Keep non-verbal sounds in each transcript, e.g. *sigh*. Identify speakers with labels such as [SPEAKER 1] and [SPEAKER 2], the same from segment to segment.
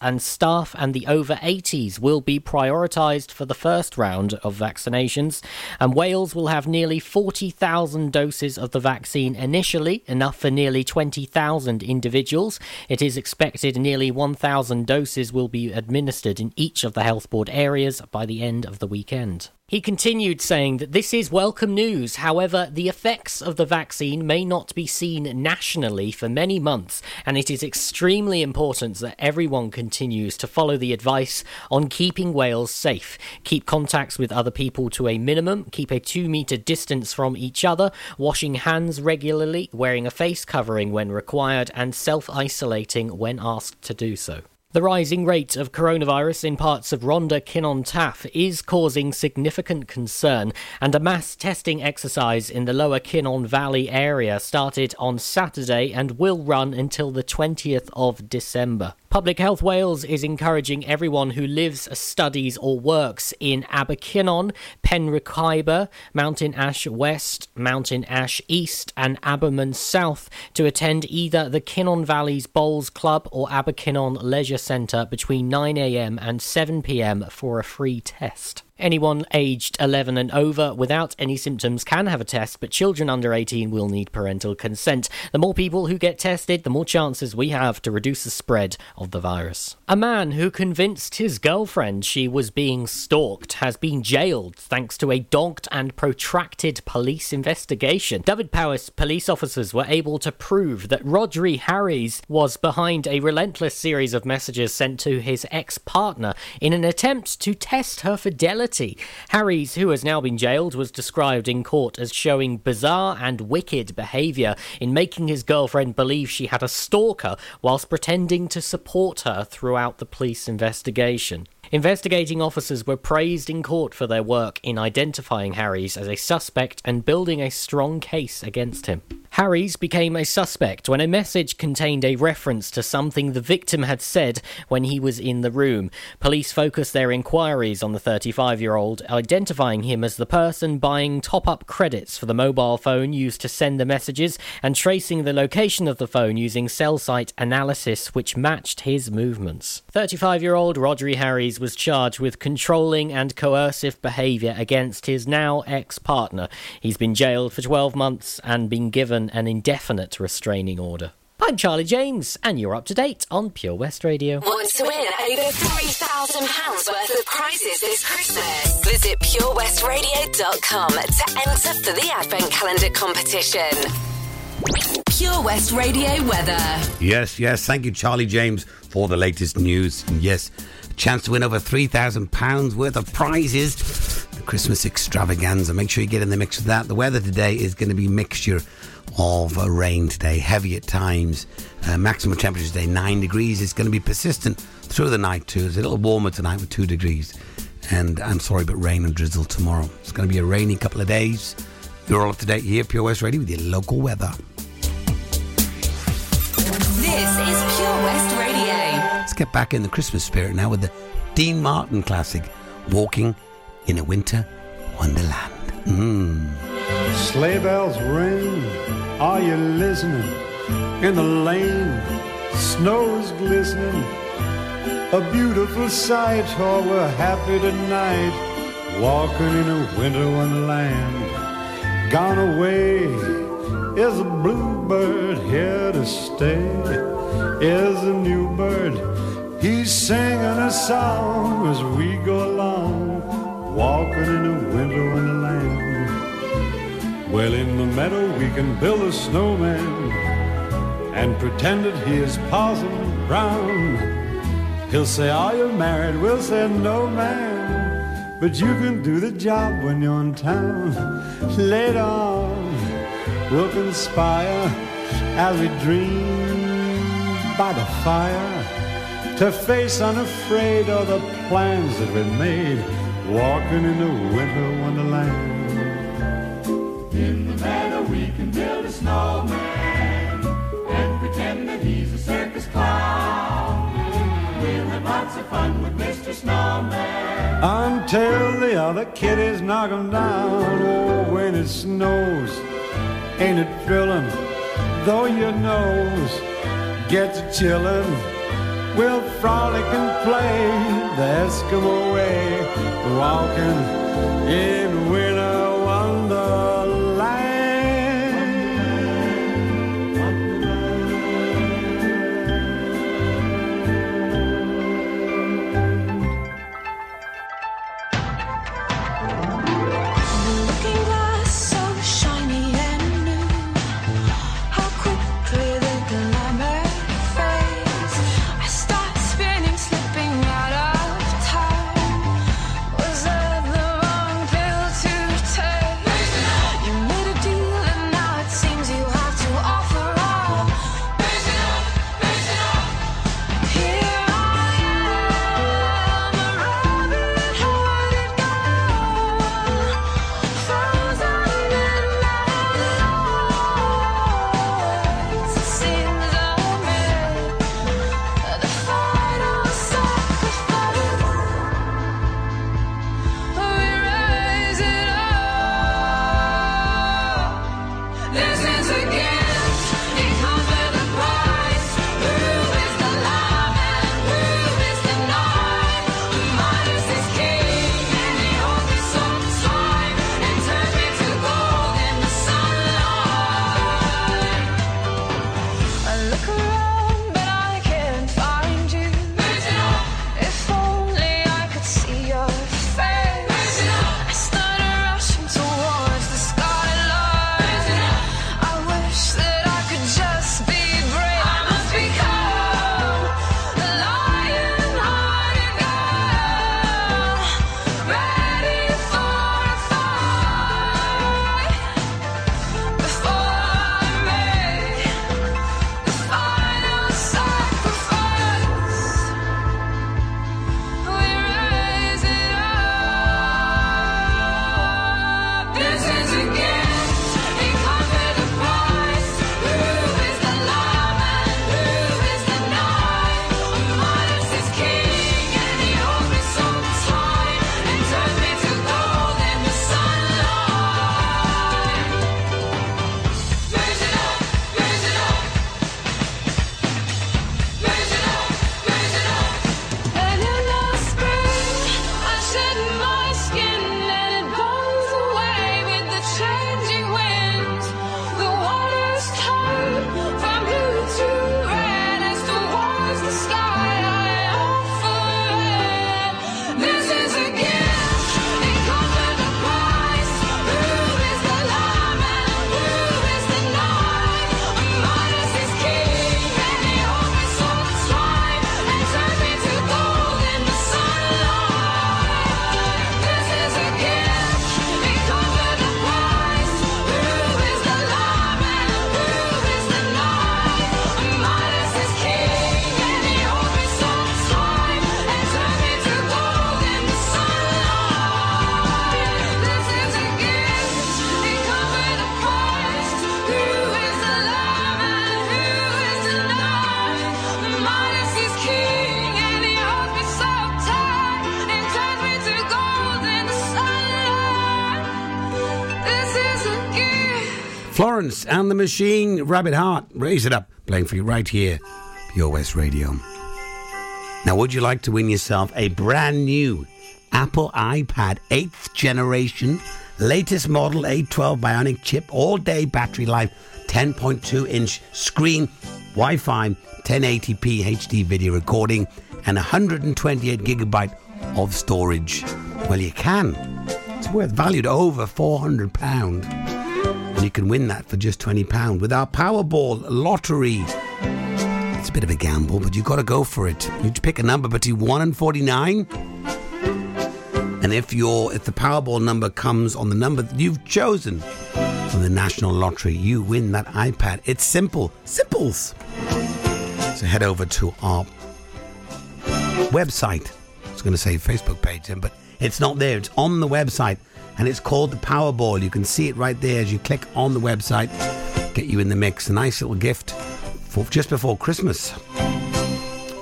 [SPEAKER 1] and staff and the over 80s will be prioritised for the first round of vaccinations. And Wales will have nearly 40,000 doses of the vaccine initially, enough for nearly 20,000 individuals. It is expected nearly 1,000 doses will be administered in each of the health board areas by the end of the weekend. He continued saying that this is welcome news. However, the effects of the vaccine may not be seen nationally for many months, and it is extremely important that everyone continues to follow the advice on keeping Wales safe. Keep contacts with other people to a minimum, keep a two metre distance from each other, washing hands regularly, wearing a face covering when required, and self isolating when asked to do so. The rising rate of coronavirus in parts of Rhondda Cynon Taf is causing significant concern, and a mass testing exercise in the lower Cynon Valley area started on Saturday and will run until the 20th of December. Public Health Wales is encouraging everyone who lives, studies, or works in Abercynon, Penrhiwceiber, Mountain Ash West, Mountain Ash East, and Aberaman South to attend either the Cynon Valleys Bowls Club or Abercynon Leisure Centre between 9am and 7pm for a free test. Anyone aged 11 and over without any symptoms can have a test, but children under 18 will need parental consent. The more people who get tested, the more chances we have to reduce the spread of the virus. A man who convinced his girlfriend she was being stalked has been jailed thanks to a dogged and protracted police investigation. Dyfed-Powys police officers were able to prove that Rhodri Harries was behind a relentless series of messages sent to his ex partner in an attempt to test her fidelity Harries, who has now been jailed, was described in court as showing bizarre and wicked behaviour in making his girlfriend believe she had a stalker whilst pretending to support her throughout the police investigation. Investigating officers were praised in court for their work in identifying Harries as a suspect and building a strong case against him. Harries became a suspect when a message contained a reference to something the victim had said when he was in the room. Police focused their inquiries on the 35 year old, identifying him as the person buying top up credits for the mobile phone used to send the messages and tracing the location of the phone using cell site analysis, which matched his movements. 35 year old Rhodri Harries was charged with controlling and coercive behaviour against his now ex partner. He's been jailed for 12 months and been given an indefinite restraining order. I'm Charlie James, and you're up to date on Pure West Radio.
[SPEAKER 2] Want to win over £3,000 worth of prizes this Christmas? Visit purewestradio.com to enter for the Advent Calendar competition. Pure West Radio weather.
[SPEAKER 3] Yes, yes. Thank you, Charlie James, for the latest news. Yes, chance to win over £3,000 worth of prizes. The Christmas extravaganza. Make sure you get in the mix with that. The weather today is going to be mixture of uh, rain today, heavy at times. Uh, maximum temperature today, 9 degrees. It's going to be persistent through the night, too. It's a little warmer tonight with 2 degrees. And I'm sorry, but rain and drizzle tomorrow. It's going to be a rainy couple of days. You're all up to date here, Pure West Radio, with your local weather.
[SPEAKER 2] This is Pure West Radio.
[SPEAKER 3] Let's get back in the Christmas spirit now with the Dean Martin classic, Walking in a Winter Wonderland. Mm.
[SPEAKER 4] Sleigh bells ring, are you listening? In the lane, snow's glistening. A beautiful sight, oh, we're happy tonight. Walking in a winter wonderland. Gone away is a bluebird here to stay. Is a new bird, he's singing a song as we go along. Walking in a winter wonderland. Well, in the meadow we can build a snowman and pretend that he is Parson Brown. He'll say, Are you married? We'll say, No, man. But you can do the job when you're in town. Later on, we'll conspire as we dream by the fire to face unafraid all the plans that we made, walking in the winter wonderland.
[SPEAKER 5] In the meadow we can build a snowman and pretend that he's a circus clown. We'll have lots of fun with Mr. Snowman.
[SPEAKER 4] Until the other kiddies knock 'em down. Oh, when it snows, ain't it thrilling? Though your nose gets chillin',
[SPEAKER 6] We'll frolic and play the Eskimo way, walking in winter And the Machine, Rabbit Heart, raise it up, playing for you right here, Pure West Radio. Now, would you like to win yourself a brand new Apple iPad 8th generation, latest model A12 Bionic chip, all day battery life, 10.2 inch screen, Wi Fi, 1080p HD video recording, and 128 gigabyte of storage? Well, you can. It's worth valued over £400 and you can win that for just £20 with our Powerball lottery. It's a bit of a gamble, but you've got to go for it. You pick a number between 1 and 49. And if your if the Powerball number comes on the number that you've chosen from the National Lottery, you win that iPad. It's simple. Simples. So head over to our website. I was going to say Facebook page, but it's not there. It's on the website and it's called the Powerball. You can see it right there as you click on the website. Get you in the mix. A nice little gift for just before Christmas.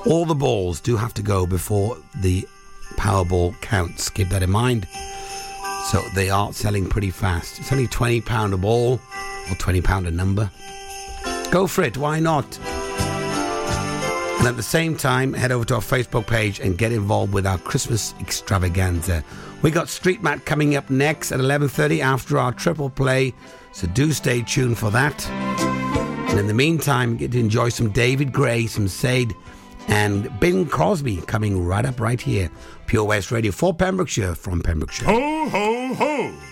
[SPEAKER 6] All the balls do have to go before the Powerball counts. Keep that in mind. So they are selling pretty fast. It's only £20 a ball or £20 a number. Go for it. Why not?
[SPEAKER 3] And at the same time, head over to our Facebook page and get involved with our Christmas extravaganza. We got Street Matt coming up next at 11:30 after our triple play, so do stay tuned for that. And in the meantime, get to enjoy some David Gray, some Sade, and Bing Crosby coming right up right here. Pure West Radio for Pembrokeshire from Pembrokeshire.
[SPEAKER 7] Ho, ho, ho!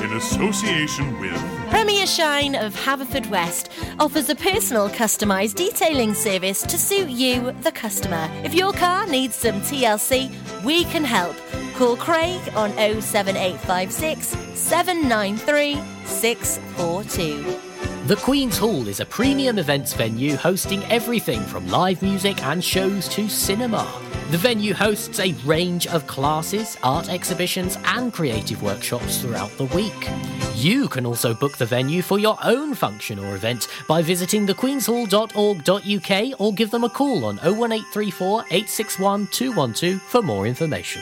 [SPEAKER 7] in association with
[SPEAKER 8] Premier Shine of Haverfordwest offers a personal customised detailing service to suit you, the customer. If your car needs some TLC, we can help. Call Craig on 07856 793 642.
[SPEAKER 1] The Queen's Hall is a premium events venue hosting everything from live music and shows to cinema. The venue hosts a range of classes, art exhibitions, and creative workshops throughout the week. You can also book the venue for your own function or event by visiting thequeenshall.org.uk or give them a call on 01834 861 212 for more information.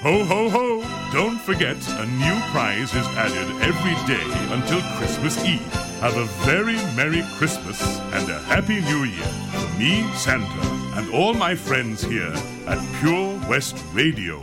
[SPEAKER 7] Ho, ho, ho! Don't forget, a new prize is added every day until Christmas Eve. Have a very Merry Christmas and a Happy New Year from me, Santa, and all my friends here at Pure West Radio.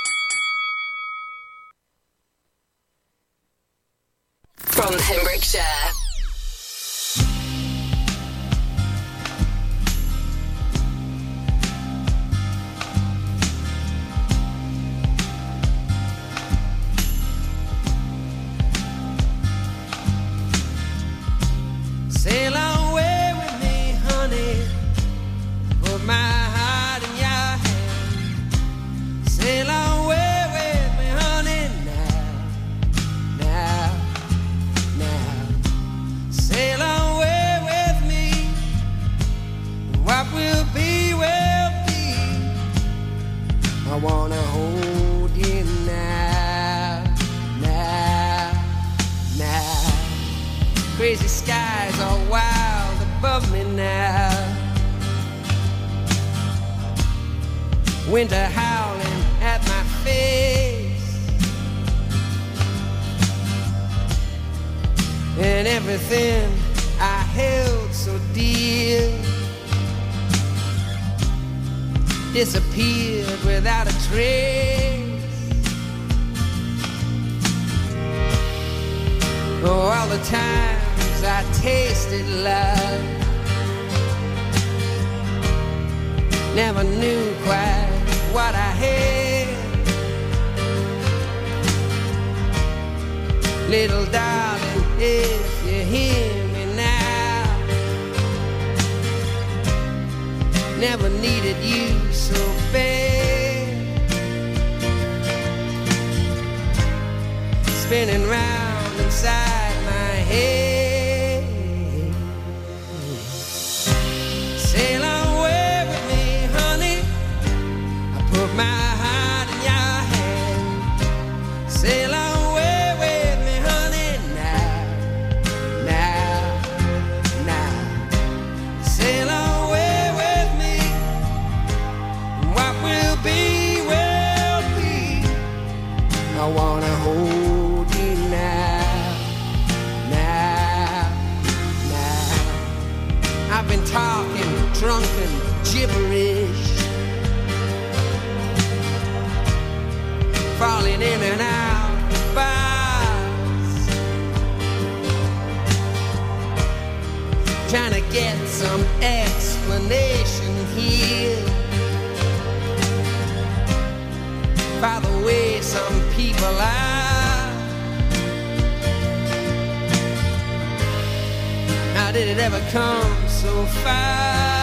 [SPEAKER 9] From Pembrokeshire. drunken gibberish. Falling in and out of bars trying to get some explanation here. By the way some people are. How did it ever come so far?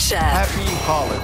[SPEAKER 10] Happy
[SPEAKER 11] holidays.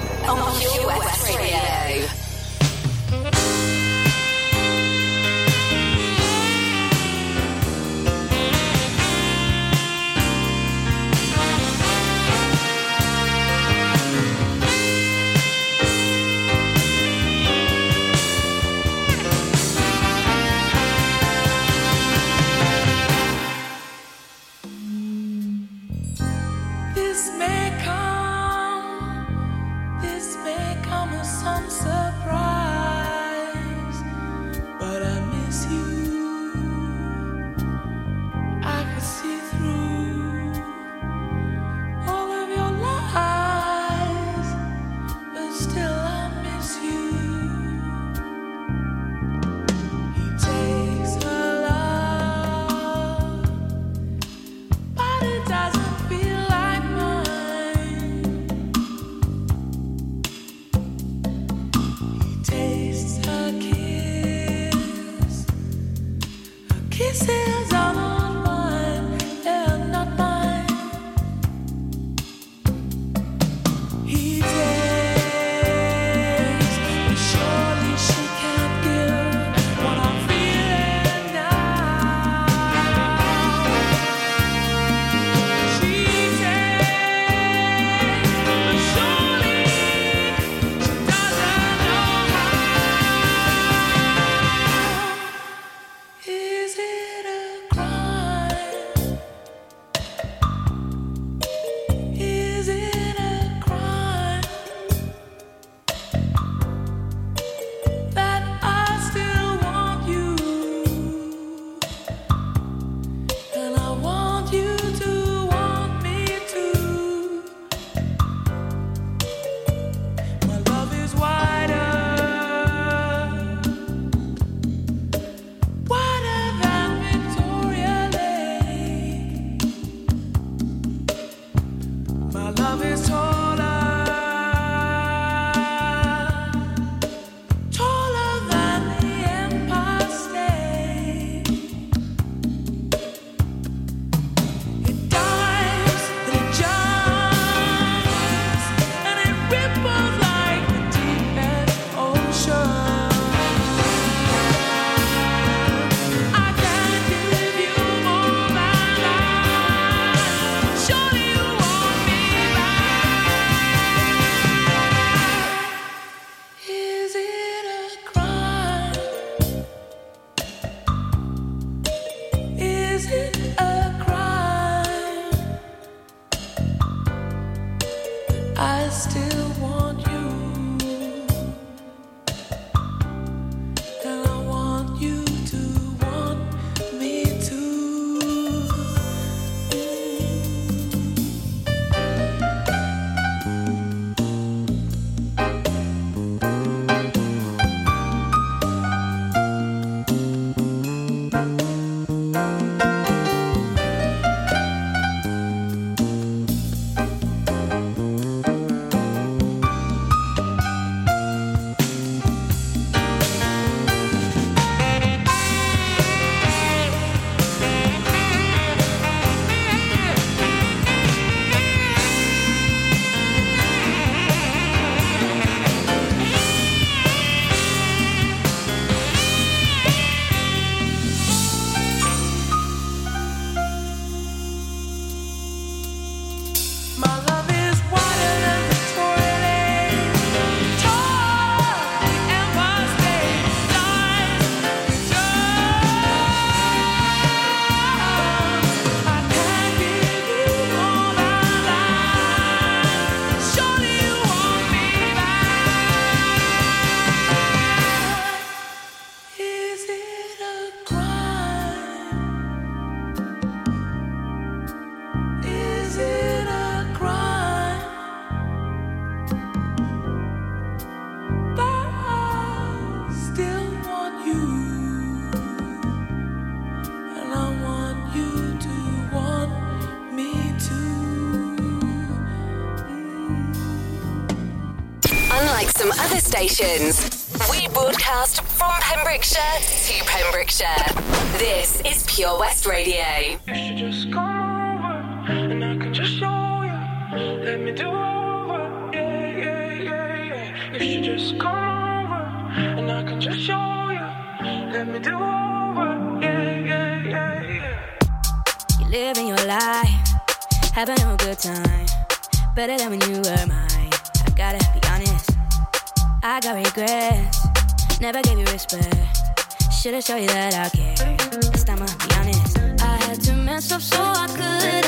[SPEAKER 11] some
[SPEAKER 2] other stations. We broadcast from Pembrokeshire to Pembrokeshire. This is Pure West Radio.
[SPEAKER 12] You should just come over and I can just show you. Let me do over. Yeah, yeah, yeah, yeah. You should just come over and I can just show you. Let me do over. Yeah, yeah, yeah, yeah.
[SPEAKER 10] You're living your life, having a good time. Better than when you were mine I got regrets. Never gave you respect. Should've showed you that I care. This time I'll be honest. I had to mess up so I could.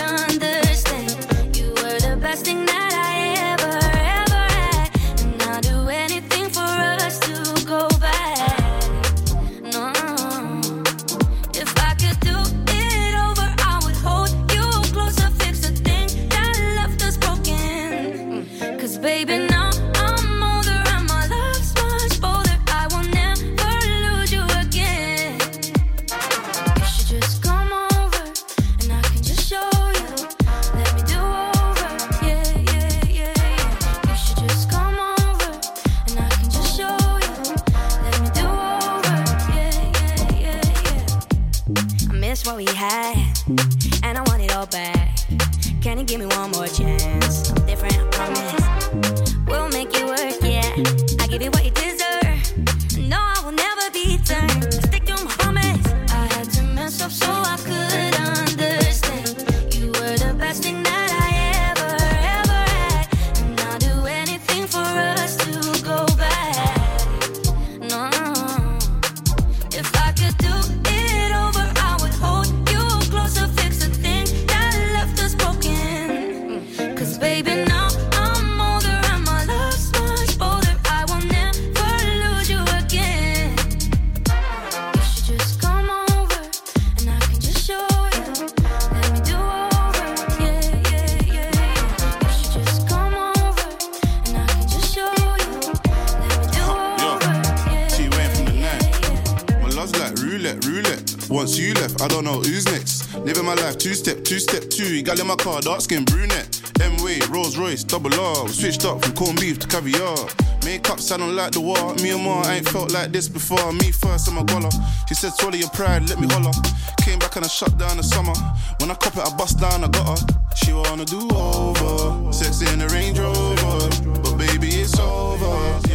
[SPEAKER 13] Gal in my car, dark skin, brunette. M way, Rolls Royce, double R. Switched up from corned beef to caviar. Makeup I don't like the war. Me and Ma ain't felt like this before. Me first, I'm a. She said, swallow your pride, let me holler. Came back and I shut down the summer. When I cop it, I bust down, I got her. She wanna do over. Sex in a Range Rover. But baby, it's over.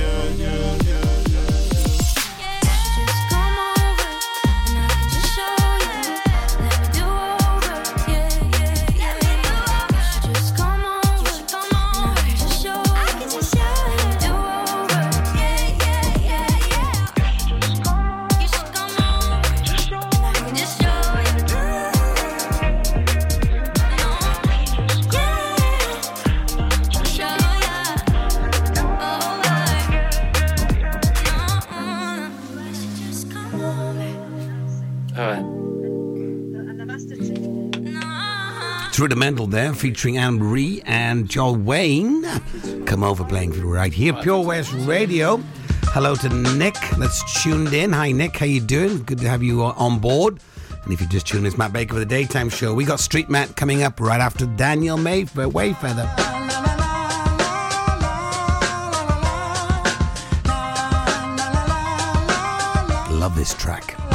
[SPEAKER 14] through there, featuring Anne Marie and Tion Wayne. Come over playing for you right here, Pure West Radio. Hello to Nick. Let's tuned in. Hi Nick, how you doing? Good to have you on board. And if you just tuned in, it's Matt Baker for the daytime show. We got Street Matt coming up right after Daniel Mayf- Wayfeather. this track.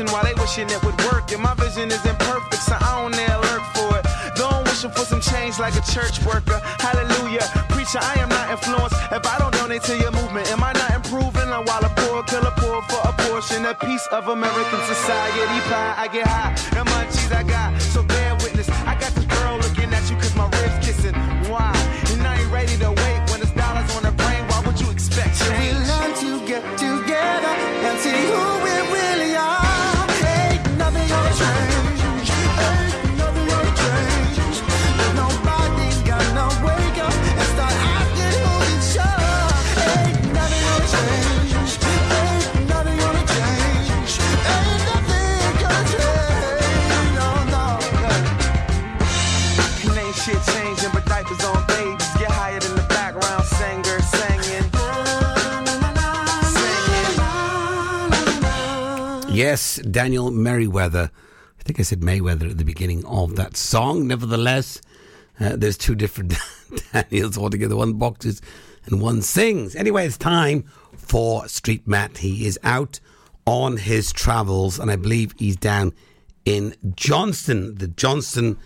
[SPEAKER 14] Intuition while they wishing it would work. And my vision is imperfect, so I don't dare lurk for it. Don't wishing for some change like a church worker. Hallelujah. Preacher, I am not influenced if I don't donate to your movement. Am I not improving? And while a poor killer poor for a portion, a piece of American society pie, I get high. And munchies I got, so bear witness. I got this girl looking at you cause my ribs kissing. Why? And I ain't ready to
[SPEAKER 15] Yes, Daniel Merriweather. I think I said Mayweather at the beginning of that song. Nevertheless, uh, there's two different *laughs* Daniels altogether. One boxes and one sings. Anyway, it's time for Street Matt. He is out on his travels, and I believe he's down in Johnston, the Johnston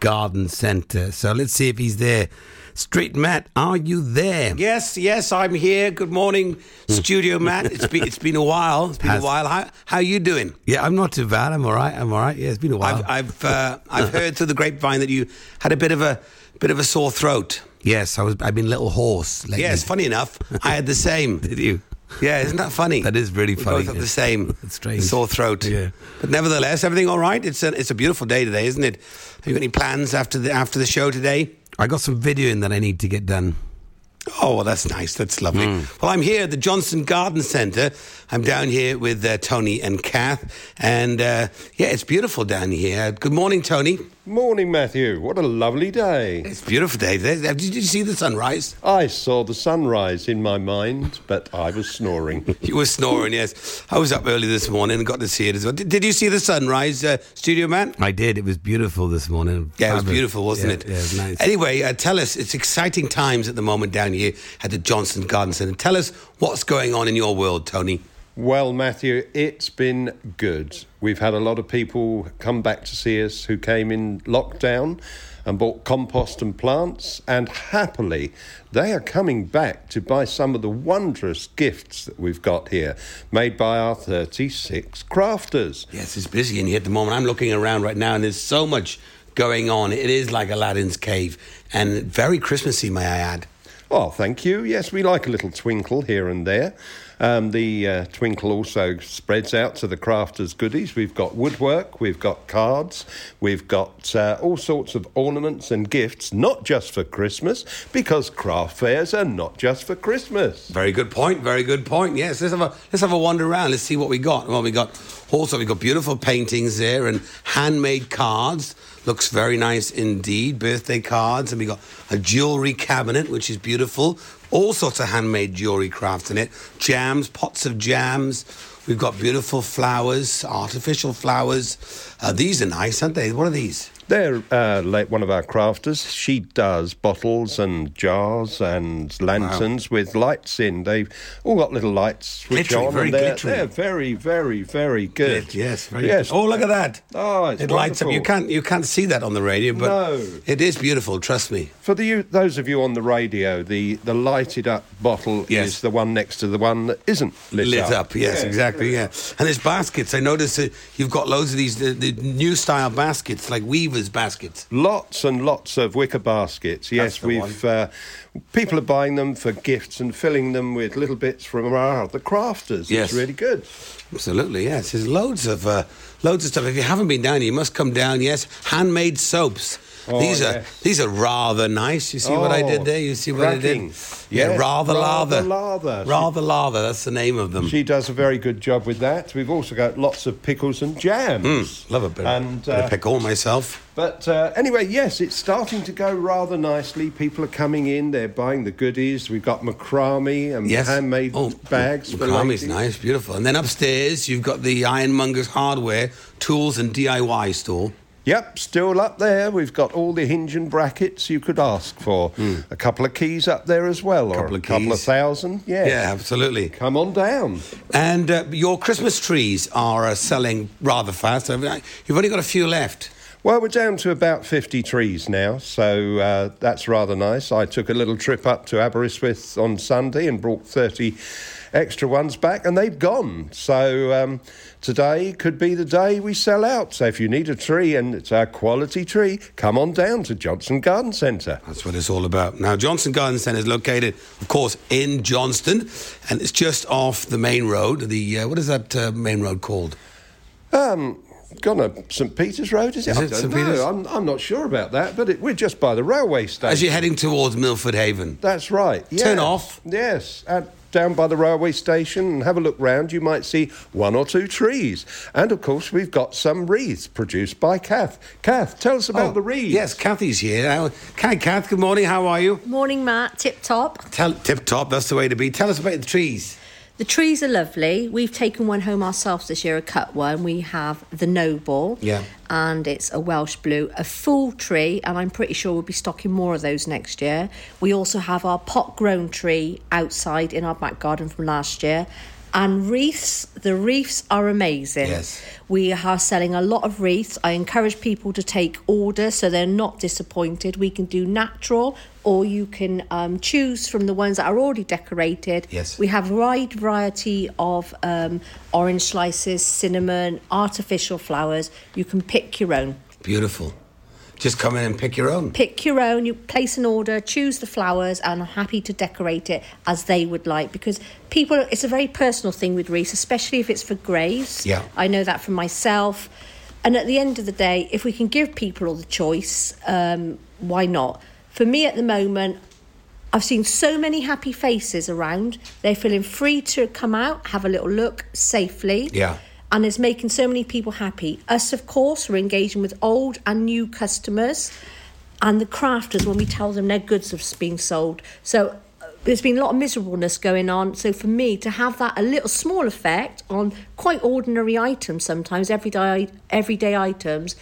[SPEAKER 15] Garden Centre. So let's see if he's there. Street Matt, are you there?
[SPEAKER 3] Yes, yes, I'm here. Good morning, Studio Matt. It's been it's been a while. It's been
[SPEAKER 15] Has-
[SPEAKER 3] a while. How how you doing?
[SPEAKER 15] Yeah, I'm not too bad. I'm all right. I'm all right. Yeah, it's been a while.
[SPEAKER 3] I've I've uh, I've *laughs* heard through the grapevine that you had a bit of a bit of a sore throat.
[SPEAKER 15] Yes, I was. I've been a little hoarse. lately.
[SPEAKER 3] Yes, funny enough, I had the same. *laughs*
[SPEAKER 15] Did you?
[SPEAKER 3] Yeah, isn't that funny?
[SPEAKER 15] That is really
[SPEAKER 3] We
[SPEAKER 15] funny.
[SPEAKER 3] both have the same *laughs*
[SPEAKER 15] It's strange.
[SPEAKER 3] sore throat.
[SPEAKER 15] Yeah.
[SPEAKER 3] But nevertheless, everything all right. It's a it's a beautiful day today, isn't it? Have you got any plans after the after the show today?
[SPEAKER 15] I got some videoing that I need to get done.
[SPEAKER 3] Oh, well, that's nice. That's lovely. Well, I'm here at the Johnston Garden Centre. I'm down here with uh, Tony and Kath. And uh, yeah, it's beautiful down here. Good morning, Tony.
[SPEAKER 16] Morning, Matthew. What a lovely day.
[SPEAKER 3] It's a beautiful day. Did you see the sunrise?
[SPEAKER 16] I saw the sunrise in my mind, but I was snoring. *laughs*
[SPEAKER 3] You were snoring, yes. I was up early this morning and got to see it as well. Did, did you see the sunrise, uh, Studio Man?
[SPEAKER 15] I did. It was beautiful this morning.
[SPEAKER 3] Yeah, it was beautiful, wasn't
[SPEAKER 15] Yeah,
[SPEAKER 3] it?
[SPEAKER 15] Yeah, it was nice.
[SPEAKER 3] Anyway, uh, tell us, it's exciting times at the moment down here at the Johnston Garden Centre. Tell us what's going on in your world, Tony.
[SPEAKER 16] Well, Matthew, it's been good. We've had a lot of people come back to see us who came in lockdown and bought compost and plants, and happily, they are coming back to buy some of the wondrous gifts that we've got here, made by our 36 crafters.
[SPEAKER 3] Yes, it's busy in here at the moment. I'm looking around right now, and there's so much going on. It is like Aladdin's cave, and very Christmassy, may I add.
[SPEAKER 16] Oh, thank you. Yes, we like a little twinkle here and there. Um, the uh, twinkle also spreads out to the crafters' goodies. We've got woodwork, we've got cards, we've got uh, all sorts of ornaments and gifts, not just for Christmas, because craft fairs are not just for Christmas.
[SPEAKER 3] Very good point. Very good point. Yes, let's have a let's have a wander around. Let's see what we got. Well, we got also we've got beautiful paintings there and handmade cards. Looks very nice indeed. Birthday cards, and we got a jewelry cabinet, which is beautiful. All sorts of handmade jewelry crafts in it. Jams, pots of jams. We've got beautiful flowers, artificial flowers. Uh, these are nice, aren't they? What are these?
[SPEAKER 16] They're uh, like one of our crafters. She does bottles and jars and lanterns with lights in. They've all got little lights switch
[SPEAKER 3] Glittery,
[SPEAKER 16] on.
[SPEAKER 3] very
[SPEAKER 16] and they're,
[SPEAKER 3] glittery.
[SPEAKER 16] they're very, very, very good.
[SPEAKER 3] Yes, very
[SPEAKER 16] yes.
[SPEAKER 3] good. Oh, look at that.
[SPEAKER 16] Oh, it's
[SPEAKER 3] it lights up. You can't you can't see that on the radio, but
[SPEAKER 16] No.
[SPEAKER 3] it is beautiful. Trust me.
[SPEAKER 16] For the those of you on the radio, the, the lighted up bottle
[SPEAKER 3] Yes.
[SPEAKER 16] is the one next to the one that isn't lit,
[SPEAKER 3] lit up. yes,
[SPEAKER 16] Yeah.
[SPEAKER 3] exactly. Yeah, and there's baskets. I noticed that you've got loads of these the, the new style baskets, like weavers baskets.
[SPEAKER 16] Lots and lots of wicker baskets. Yes, we've uh, people are buying them for gifts and filling them with little bits from our the crafters.
[SPEAKER 3] Yes.
[SPEAKER 16] It's really good.
[SPEAKER 3] Absolutely, yes. There's loads of uh, loads of stuff. If you haven't been down, you must come down. Yes, handmade soaps.
[SPEAKER 16] Oh,
[SPEAKER 3] these are these are rather nice. You see what I did
[SPEAKER 16] Oh,
[SPEAKER 3] there? You see what I did? Yeah,
[SPEAKER 16] Yes,
[SPEAKER 3] rather
[SPEAKER 16] rather
[SPEAKER 3] lather.
[SPEAKER 16] lather.
[SPEAKER 3] Rather lather. That's the name of them.
[SPEAKER 16] She does a very good job with that. We've also got lots of pickles and jams.
[SPEAKER 3] Mm, love a bit,
[SPEAKER 16] And,
[SPEAKER 3] bit of
[SPEAKER 16] uh,
[SPEAKER 3] pickle myself.
[SPEAKER 16] But uh, anyway, yes, it's starting to go rather nicely. People are coming in, they're buying the goodies. We've got macrame and
[SPEAKER 3] Yes.
[SPEAKER 16] handmade
[SPEAKER 3] Oh,
[SPEAKER 16] bags
[SPEAKER 3] Macrame's nice, beautiful. And then upstairs, you've got the Ironmonger's Hardware, Tools and DIY store.
[SPEAKER 16] Yep, still up there. We've got all the hinge and brackets you could ask for. A couple of keys up there as well, or.
[SPEAKER 3] Couple
[SPEAKER 16] a couple of thousand. Yeah,
[SPEAKER 3] Yeah, absolutely.
[SPEAKER 16] Come on down.
[SPEAKER 3] And uh, your Christmas trees are uh, selling rather fast. You've only got a few left.
[SPEAKER 16] Well, we're down to about 50 trees now, so uh, that's rather nice. I took a little trip up to Aberystwyth on Sunday and brought 30 extra ones back, and they've gone. So um, today could be the day we sell out. So if you need a tree and it's a quality tree, come on down to Johnston Garden Centre.
[SPEAKER 3] That's what it's all about. Now, Johnston Garden Centre is located, of course, in Johnston, and it's just off the main road. The uh, what is that uh, main road called?
[SPEAKER 16] Um, gone up St Peter's Road, is it?
[SPEAKER 3] Is
[SPEAKER 16] I
[SPEAKER 3] it
[SPEAKER 16] don't
[SPEAKER 3] St.
[SPEAKER 16] know.
[SPEAKER 3] Peter's?
[SPEAKER 16] I'm, I'm not sure about that, but it, we're just by the railway station.
[SPEAKER 3] As you're heading towards Milford Haven.
[SPEAKER 16] That's right.
[SPEAKER 3] Turn off.
[SPEAKER 16] Yes, at, down by the railway station and have a look round. You might see one or two trees, and of course we've got some wreaths produced by Kath. Kath, tell us about
[SPEAKER 3] Oh,
[SPEAKER 16] the wreaths.
[SPEAKER 3] Yes, Kathy's here. Uh, Hi, Kath. Good morning. How are you?
[SPEAKER 17] Morning, Matt. Tip top.
[SPEAKER 3] Tell, tip top. That's the way to be. Tell us about the trees.
[SPEAKER 17] The trees are lovely. We've taken one home ourselves this year, a cut one. We have the Noble.
[SPEAKER 3] Yeah.
[SPEAKER 17] And it's a Welsh blue, a full tree, and I'm pretty sure we'll be stocking more of those next year. We also have our pot grown tree outside in our back garden from last year. And wreaths, the wreaths are amazing.
[SPEAKER 3] Yes.
[SPEAKER 17] We are selling a lot of wreaths. I encourage people to take order so they're not disappointed. We can do natural or you can um, choose from the ones that are already decorated.
[SPEAKER 3] Yes.
[SPEAKER 17] We have a wide variety of um, orange slices, cinnamon, artificial flowers. You can pick your own.
[SPEAKER 3] Beautiful. Just come in and pick your own.
[SPEAKER 17] Pick your own, you place an order, choose the flowers, and I'm happy to decorate it as they would like because people, it's a very personal thing with wreaths, especially if it's for graves.
[SPEAKER 3] Yeah.
[SPEAKER 17] I know that from myself. And at the end of the day, if we can give people all the choice, um, why not? For me at the moment, I've seen so many happy faces around. They're feeling free to come out, have a little look safely.
[SPEAKER 3] Yeah.
[SPEAKER 17] And it's making so many people happy. Us, of course, we're engaging with old and new customers and the crafters when we tell them their goods have been sold. So uh, there's been a lot of miserableness going on. So for me to have that a little small effect on quite ordinary items sometimes, everyday everyday items,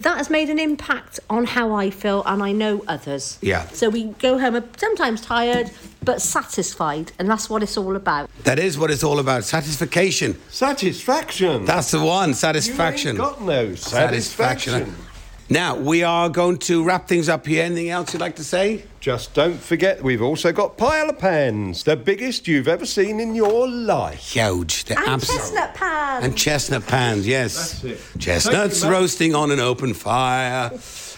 [SPEAKER 17] that has made an impact on how I feel and I know others.
[SPEAKER 3] Yeah.
[SPEAKER 17] So we go home sometimes tired but satisfied and that's what it's all about.
[SPEAKER 3] That is what it's all about. Satisfaction.
[SPEAKER 16] Satisfaction.
[SPEAKER 3] That's the one. Satisfaction.
[SPEAKER 16] You ain't got no satisfaction.
[SPEAKER 3] Now, we are going to wrap things up here. Anything else you'd like to say?
[SPEAKER 16] Just don't forget, we've also got pile of pans, the biggest you've ever seen in your life.
[SPEAKER 3] Huge. They're
[SPEAKER 17] And
[SPEAKER 3] absolute-
[SPEAKER 17] chestnut pans.
[SPEAKER 3] And chestnut pans, yes.
[SPEAKER 16] That's it.
[SPEAKER 3] Chestnuts
[SPEAKER 16] you,
[SPEAKER 3] roasting on an open fire.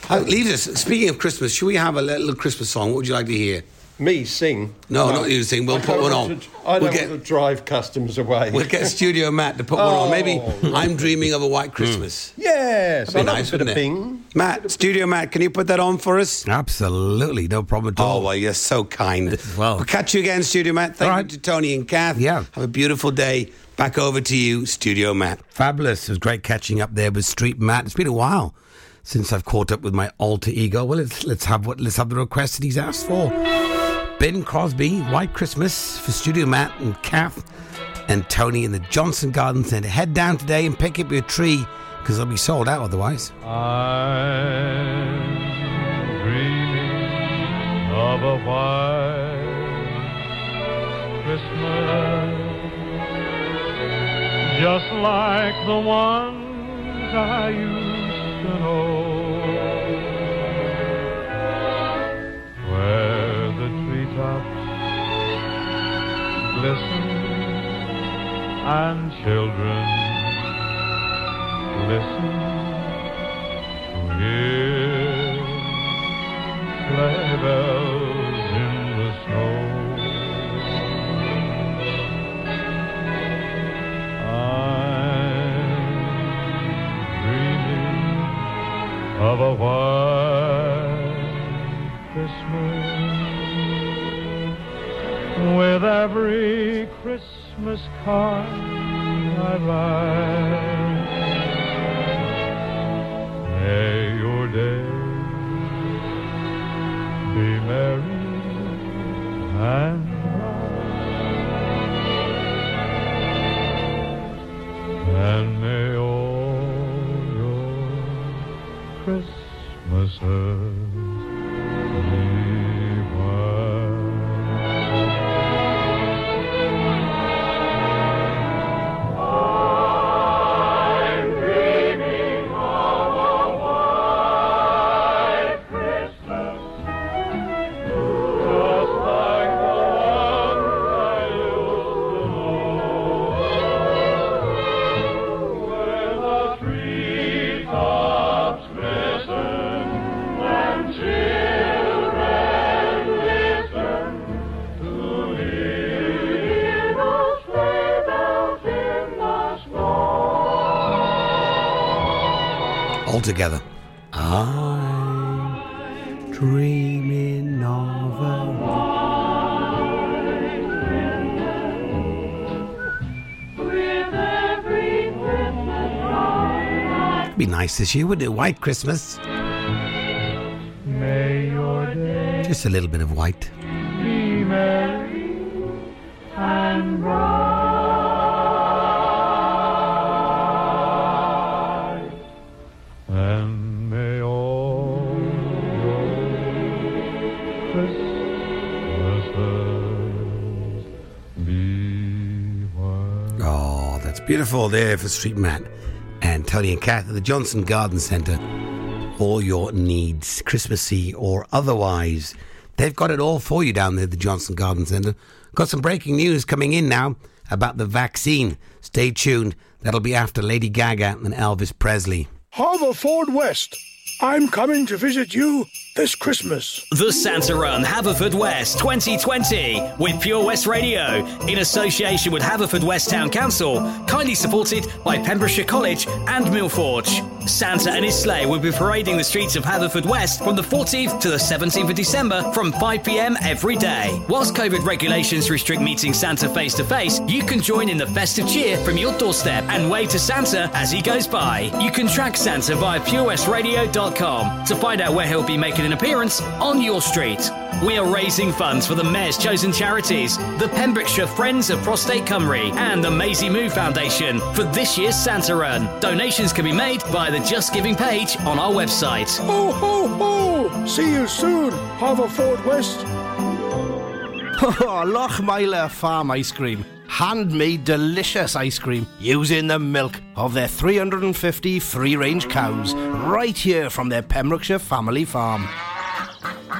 [SPEAKER 3] Uh, leave us. Speaking of Christmas, should we have a little Christmas song? What would you like to hear?
[SPEAKER 16] Me sing?
[SPEAKER 3] No, not you sing. We'll
[SPEAKER 16] I
[SPEAKER 3] put one on.
[SPEAKER 16] to- I don't
[SPEAKER 3] We'll get-
[SPEAKER 16] want to drive customers away.
[SPEAKER 3] We'll get Studio Matt to put one on. Maybe
[SPEAKER 16] Oh,
[SPEAKER 3] I'm dreaming of a white hmm. Christmas.
[SPEAKER 16] Yes,
[SPEAKER 3] That'd be
[SPEAKER 16] I love
[SPEAKER 3] nice,
[SPEAKER 16] a bit of
[SPEAKER 3] wouldn't it?
[SPEAKER 16] bing.
[SPEAKER 3] Matt, Studio Matt, can you put that on for us?
[SPEAKER 18] Absolutely, no problem at
[SPEAKER 3] oh,
[SPEAKER 18] all.
[SPEAKER 3] Oh, well, you're so kind.
[SPEAKER 18] Well.
[SPEAKER 3] We'll catch you again, Studio Matt. Thank
[SPEAKER 18] All
[SPEAKER 3] you to Tony and Kath.
[SPEAKER 18] Yeah.
[SPEAKER 3] Have a beautiful day. Back over to you, Studio Matt.
[SPEAKER 18] Fabulous. It was great catching up there with Street Matt. It's been a while since I've caught up with my alter ego. Well, let's, let's have what let's have the request that he's asked for. Bing Crosby, White Christmas for Studio Matt and Kath and Tony in the Johnston Garden Centre. Head down today and pick up your tree because they'll be sold out otherwise.
[SPEAKER 19] I'm dreaming of a white Christmas, just like the ones I used to know, where the treetops glisten and children listen to hear sleigh bells of a white Christmas with every Christmas card I write.
[SPEAKER 3] Nice this year, wouldn't it? White Christmas.
[SPEAKER 19] May your day
[SPEAKER 3] Just a little bit of white.
[SPEAKER 19] be merry and bright. And may all your be white.
[SPEAKER 3] Oh, that's beautiful there for Street and Tony and Kath at the Johnston Garden Centre. All your needs, Christmassy or otherwise. They've got it all for you down there at the Johnston Garden Centre. Got some breaking news coming in now about the vaccine. Stay tuned. That'll be after Lady Gaga and Elvis Presley.
[SPEAKER 20] Haverfordwest. I'm coming to visit you this Christmas.
[SPEAKER 21] The Santa Run Haverford West 2020 with Pure West Radio in association with Haverford West Town Council, kindly supported by Pembrokeshire College and Millforge. Santa and his sleigh will be parading the streets of Haverford West from the 14th to the 17th of December from 5 pm every day. Whilst COVID regulations restrict meeting Santa face to face, you can join in the festive cheer from your doorstep and wave to Santa as he goes by. You can track Santa via purewestradio.com to find out where he'll be making an appearance on your street. We are raising funds for the Mayor's chosen charities, the Pembrokeshire Friends of Prostate Cymru, and the Maisie Moo Foundation for this year's Santa Run. Donations can be made via the Just Giving page on our website.
[SPEAKER 20] Ho, ho, ho! See you soon, Haverford West. *laughs*
[SPEAKER 22] Oh, Lochmeyler Farm Ice Cream. Handmade delicious ice cream using the milk of their 350 free range cows right here from their Pembrokeshire family farm.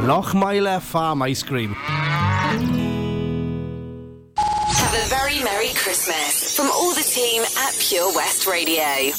[SPEAKER 22] Lochmeyler Farm Ice Cream.
[SPEAKER 10] Have a very Merry Christmas from all the team at Pure West Radio.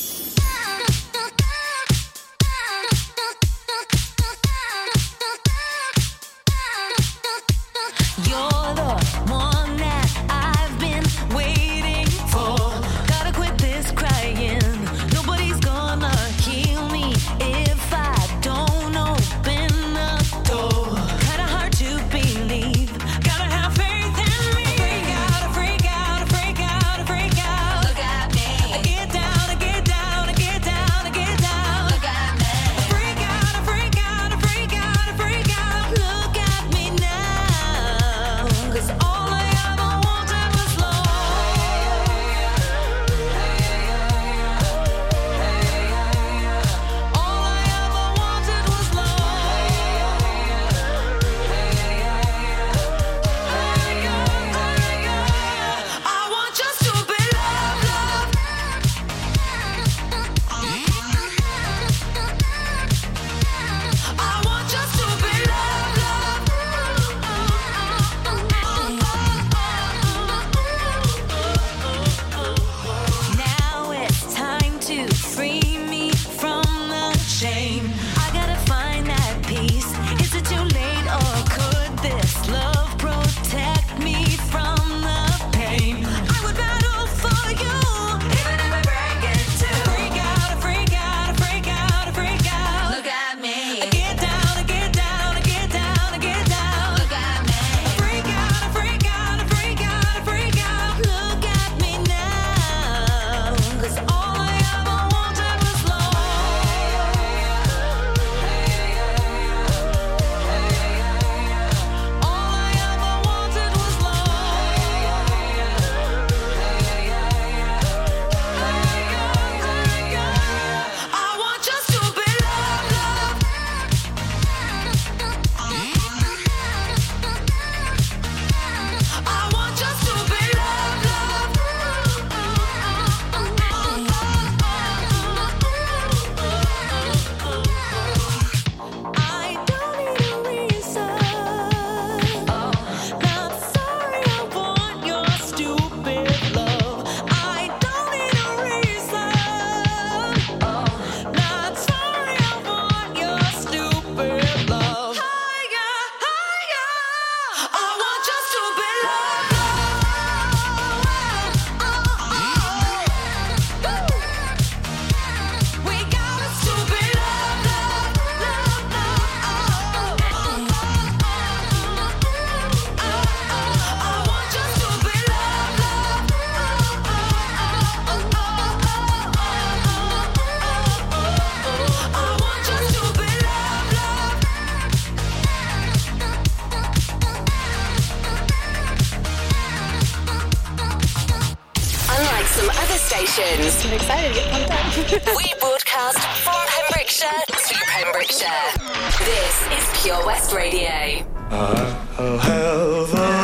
[SPEAKER 2] Stations. I'm excited to get pumped up. we broadcast from Pembrokeshire to Pembrokeshire. This is Pure West Radio.
[SPEAKER 10] I'll have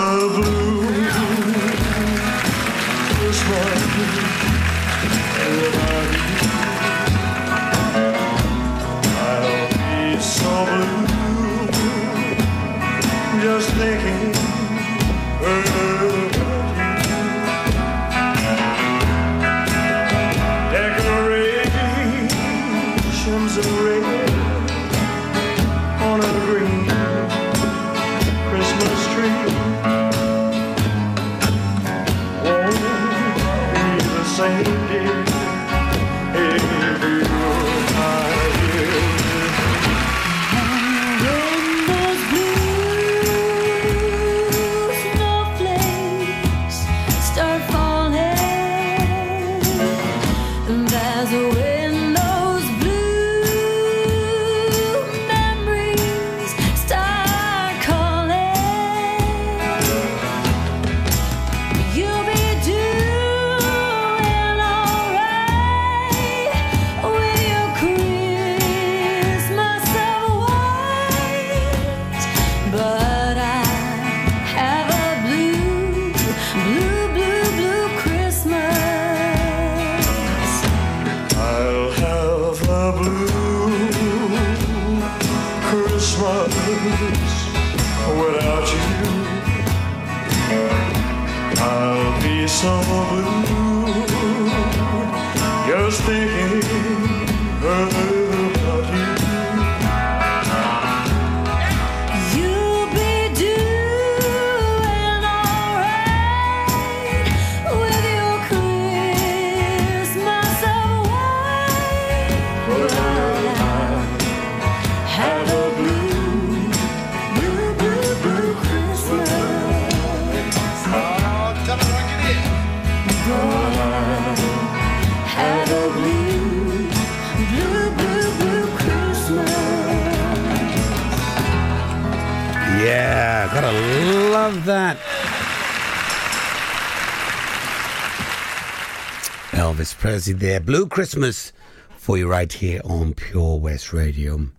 [SPEAKER 3] There. Blue Christmas for you right here on Pure West Radio.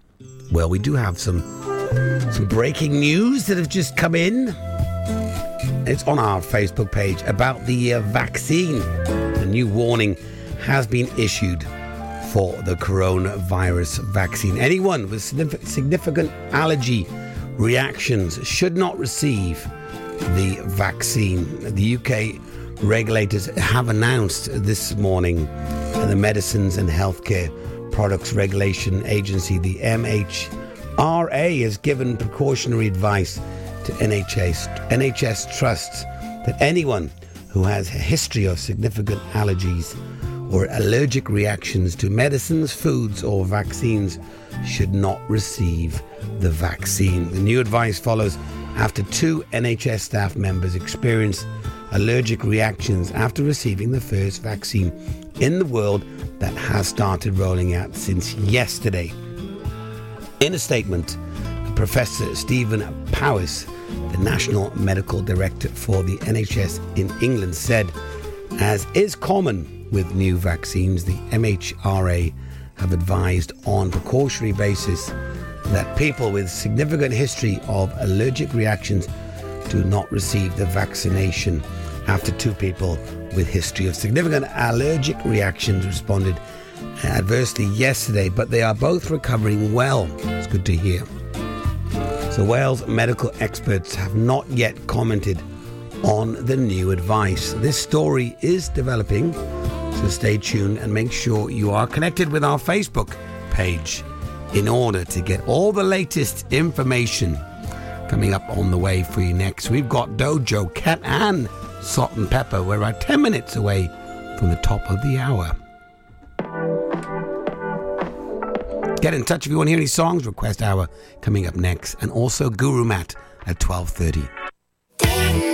[SPEAKER 3] Well, we do have some some breaking news that have just come in. It's on our Facebook page about the uh, vaccine. A new warning has been issued for the coronavirus vaccine. Anyone with signif- significant allergy reactions should not receive the vaccine. The UK regulators have announced this morning that the Medicines and Healthcare Products Regulation Agency, the MHRA, has given precautionary advice to NHS, NHS trusts that anyone who has a history of significant allergies or allergic reactions to medicines, foods, or vaccines should not receive the vaccine. The new advice follows after two NHS staff members experienced allergic reactions after receiving the first vaccine in the world that has started rolling out since yesterday. In a statement, Professor Stephen Powis, the National Medical Director for the NHS in England, said, as is common with new vaccines, the MHRA have advised on precautionary basis that people with significant history of allergic reactions do not receive the vaccination after two people with history of significant allergic reactions responded adversely yesterday but they are both recovering well. It's good to hear. So Wales medical experts have not yet commented on the new advice. This story is developing so stay tuned and make sure you are connected with our Facebook page in order to get all the latest information coming up on the way for you next. We've got Doja, Cat, and Salt-N-Pepa. We're about 10 minutes away from the top of the hour. Get in touch if you want to hear any songs. Request hour coming up next, and also Guru Matt at 12:30.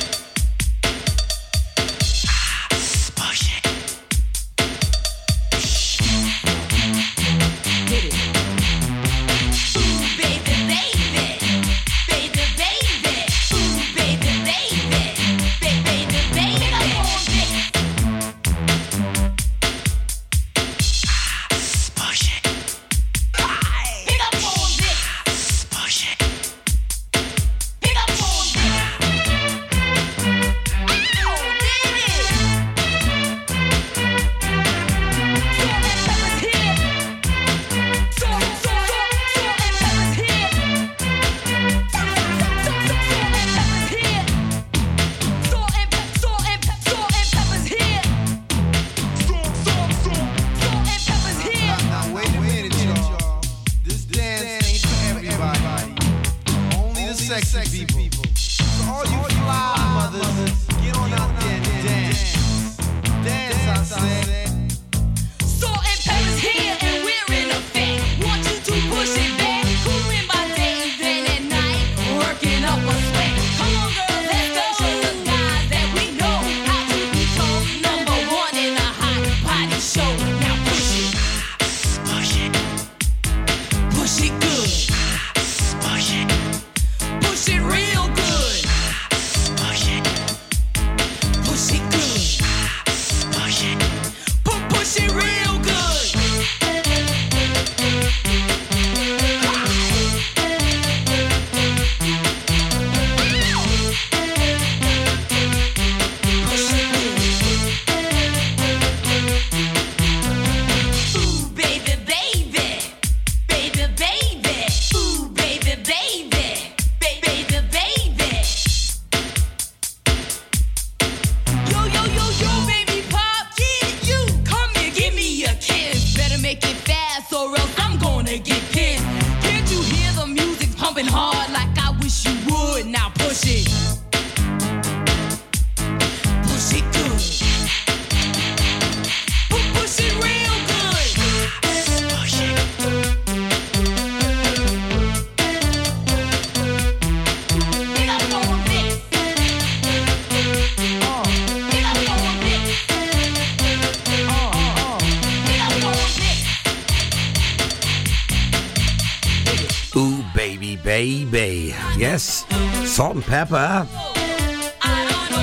[SPEAKER 3] Salt-N-Pepa.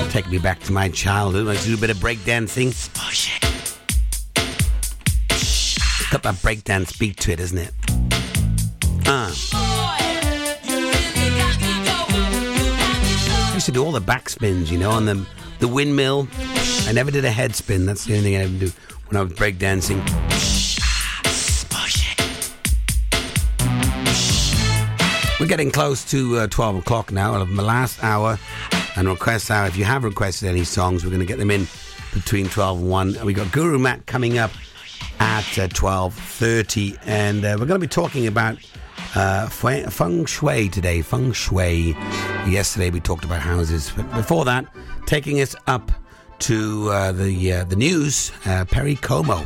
[SPEAKER 3] Take me back to my childhood. I used do a bit of breakdancing. Oh, got my breakdance beat to it, isn't it? Uh. I used to do all the backspins, you know, on the, the windmill. I never did a headspin. That's the only thing I ever do when I was breakdancing. We're getting close to uh, 12 o'clock now. Have my last hour and request hour. If you have requested any songs, we're going to get them in between 12 and 1. We've got Guru Matt coming up at uh, 12.30 and uh, we're going to be talking about uh, feng feng shui today. Feng shui. Yesterday we talked about houses. But before that, taking us up to uh, the, uh, the news, uh, Perry Como.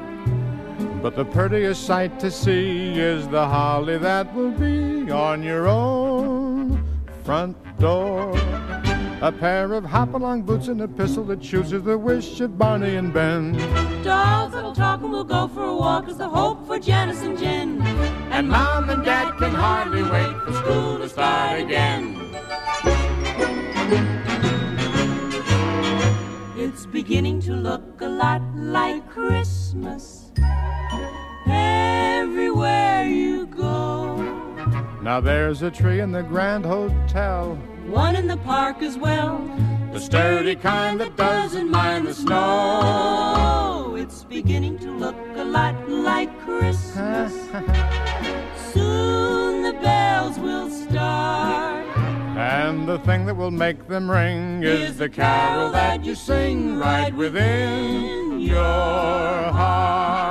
[SPEAKER 23] But the prettiest sight to see is the holly that will be on your own front door. A pair of hop-along boots and a pistol that shoots is the wish of Barney and Ben.
[SPEAKER 19] Dolls that'll talk and we'll go for a walk is the hope for Janice and Jen.
[SPEAKER 23] And Mom and Dad can hardly wait for school to start again.
[SPEAKER 19] It's beginning to look a lot like Christmas everywhere you go.
[SPEAKER 23] Now there's a tree in the Grand Hotel,
[SPEAKER 19] One in the park as well.
[SPEAKER 23] the sturdy kind that doesn't mind the snow.
[SPEAKER 19] It's beginning to look a lot like Christmas. *laughs* Soon the bells will start.
[SPEAKER 23] And the thing that will make them ring is the carol that you sing right within your heart.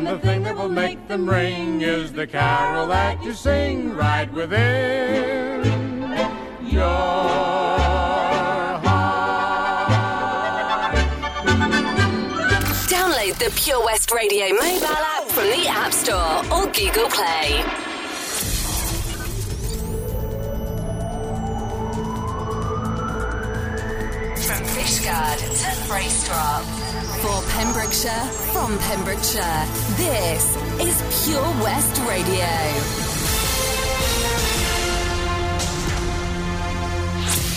[SPEAKER 23] And the thing that will make them ring is the carol that you sing right within your
[SPEAKER 2] Download the Pure West Radio mobile app from the App Store or Google Play. To Freystrop. For Pembrokeshire, from Pembrokeshire, this is Pure West Radio.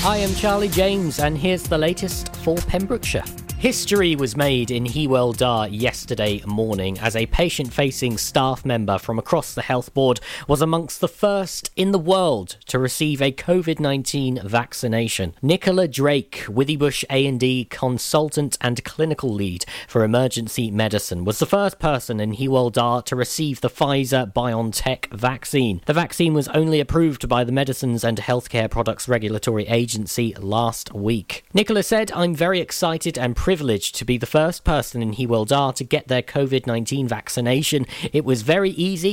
[SPEAKER 1] I am Charlie James, and here's the latest for Pembrokeshire. History was made in Hywel Dda yesterday morning as a patient facing staff member from across the health board was amongst the first in the world to receive a COVID 19 vaccination. Nicola Drake, Withybush A&E consultant and clinical lead for emergency medicine, was the first person in Hywel Dda to receive the Pfizer BioNTech vaccine. The vaccine was only approved by the Medicines and Healthcare Products Regulatory Agency last week. Nicola said, I'm very excited and privileged to be the first person in Hywel Dda to get their COVID 19 vaccination. It was very easy